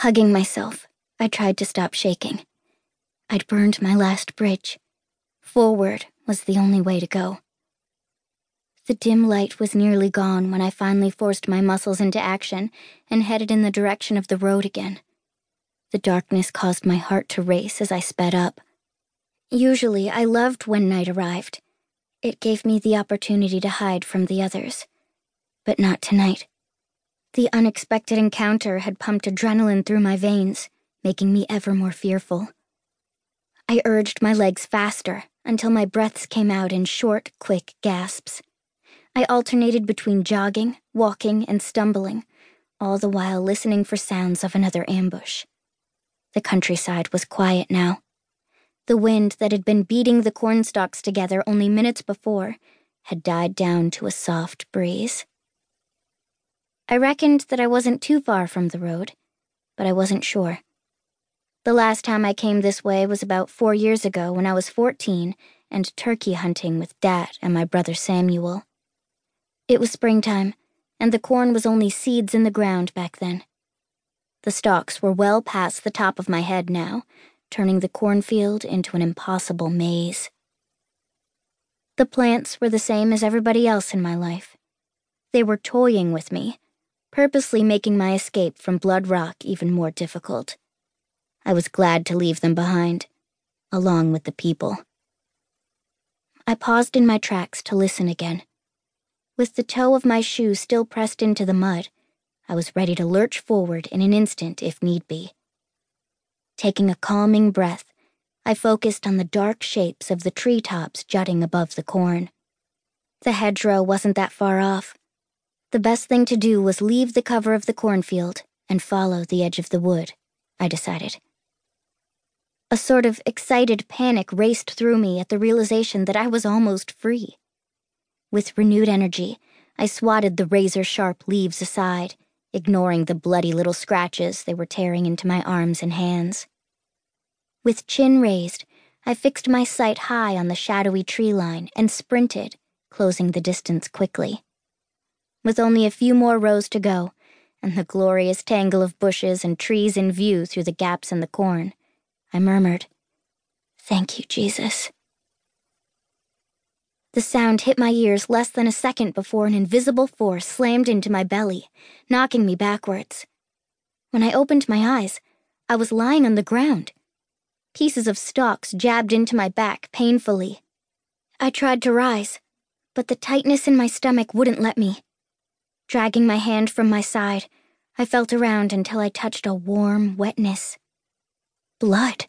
Hugging myself, I tried to stop shaking. I'd burned my last bridge. Forward was the only way to go. The dim light was nearly gone when I finally forced my muscles into action and headed in the direction of the road again. The darkness caused my heart to race as I sped up. Usually, I loved when night arrived. It gave me the opportunity to hide from the others. But not tonight. The unexpected encounter had pumped adrenaline through my veins, making me ever more fearful. I urged my legs faster until my breaths came out in short, quick gasps. I alternated between jogging, walking, and stumbling, all the while listening for sounds of another ambush. The countryside was quiet now. The wind that had been beating the cornstalks together only minutes before had died down to a soft breeze. I reckoned that I wasn't too far from the road, but I wasn't sure. The last time I came this way was about four years ago when I was 14 and turkey hunting with Dad and my brother Samuel. It was springtime, and the corn was only seeds in the ground back then. The stalks were well past the top of my head now, turning the cornfield into an impossible maze. The plants were the same as everybody else in my life. They were toying with me, purposely making my escape from Blood Rock even more difficult. I was glad to leave them behind, along with the people. I paused in my tracks to listen again. With the toe of my shoe still pressed into the mud, I was ready to lurch forward in an instant if need be. Taking a calming breath, I focused on the dark shapes of the treetops jutting above the corn. The hedgerow wasn't that far off. The best thing to do was leave the cover of the cornfield and follow the edge of the wood, I decided. A sort of excited panic raced through me at the realization that I was almost free. With renewed energy, I swatted the razor sharp leaves aside, ignoring the bloody little scratches they were tearing into my arms and hands. With chin raised, I fixed my sight high on the shadowy tree line and sprinted, closing the distance quickly. With only a few more rows to go, and the glorious tangle of bushes and trees in view through the gaps in the corn, I murmured, Thank you, Jesus. The sound hit my ears less than a second before an invisible force slammed into my belly, knocking me backwards. When I opened my eyes, I was lying on the ground. Pieces of stalks jabbed into my back painfully. I tried to rise, but the tightness in my stomach wouldn't let me. Dragging my hand from my side, I felt around until I touched a warm wetness blood.